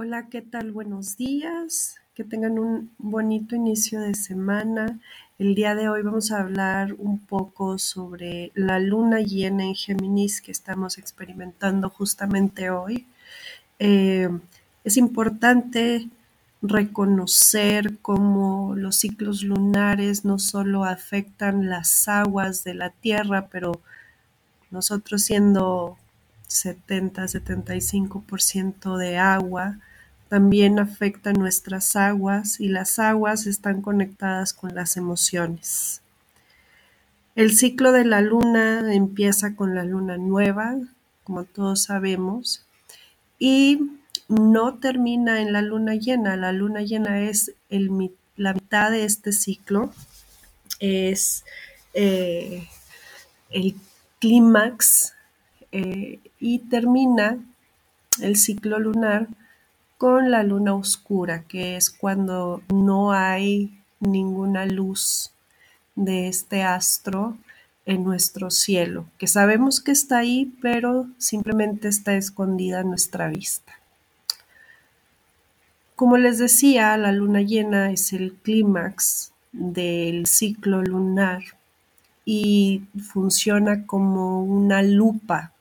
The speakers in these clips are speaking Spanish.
Hola, ¿qué tal? Buenos días. Que tengan un bonito inicio de semana. El día de hoy vamos a hablar un poco sobre la luna llena en Géminis que estamos experimentando justamente hoy. Eh, es importante reconocer cómo los ciclos lunares no solo afectan las aguas de la Tierra, pero nosotros siendo 70-75% de agua, también afecta nuestras aguas y las aguas están conectadas con las emociones. El ciclo de la luna empieza con la luna nueva, como todos sabemos, y no termina en la luna llena. La luna llena es la mitad de este ciclo, es eh, el clímax eh, y termina el ciclo lunar con la luna oscura, que es cuando no hay ninguna luz de este astro en nuestro cielo, que sabemos que está ahí, pero simplemente está escondida a nuestra vista. Como les decía, la luna llena es el clímax del ciclo lunar y funciona como una lupa.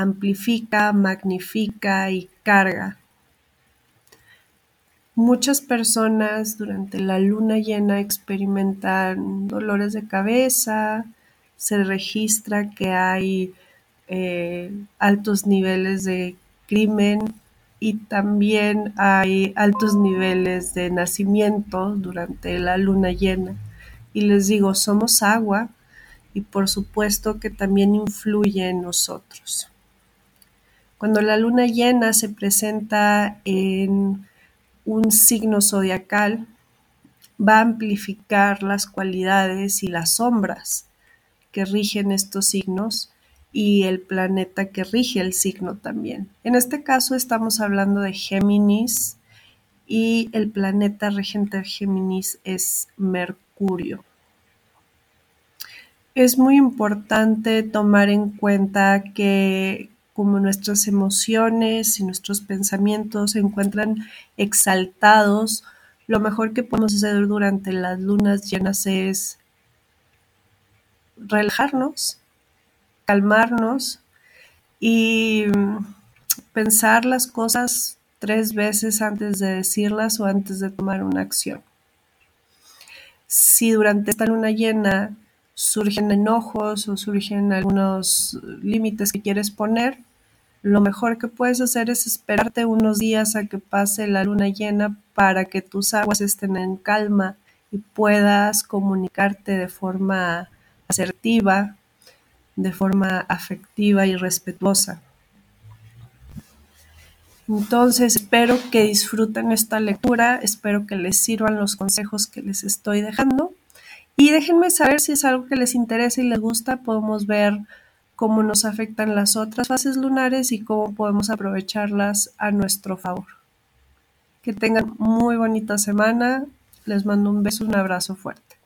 Amplifica, magnifica y carga Muchas personas durante la luna llena experimentan dolores de cabeza, se registra que hay eh, altos niveles de crimen y también hay altos niveles de nacimiento durante la luna llena. Y les digo, somos agua y por supuesto que también influye en nosotros. Cuando la luna llena se presenta en un signo zodiacal va a amplificar las cualidades y las sombras que rigen estos signos y el planeta que rige el signo también. En este caso estamos hablando de Géminis y el planeta regente de Géminis es Mercurio. Es muy importante tomar en cuenta que como nuestras emociones y nuestros pensamientos se encuentran exaltados, lo mejor que podemos hacer durante las lunas llenas es relajarnos, calmarnos y pensar las cosas tres veces antes de decirlas o antes de tomar una acción. Si durante esta luna llena surgen enojos o surgen algunos límites que quieres poner, lo mejor que puedes hacer es esperarte unos días a que pase la luna llena para que tus aguas estén en calma y puedas comunicarte de forma asertiva, de forma afectiva y respetuosa. Entonces, espero que disfruten esta lectura, espero que les sirvan los consejos que les estoy dejando y déjenme saber si es algo que les interesa y les gusta, podemos ver cómo nos afectan las otras fases lunares y cómo podemos aprovecharlas a nuestro favor. Que tengan muy bonita semana. Les mando un beso, un abrazo fuerte.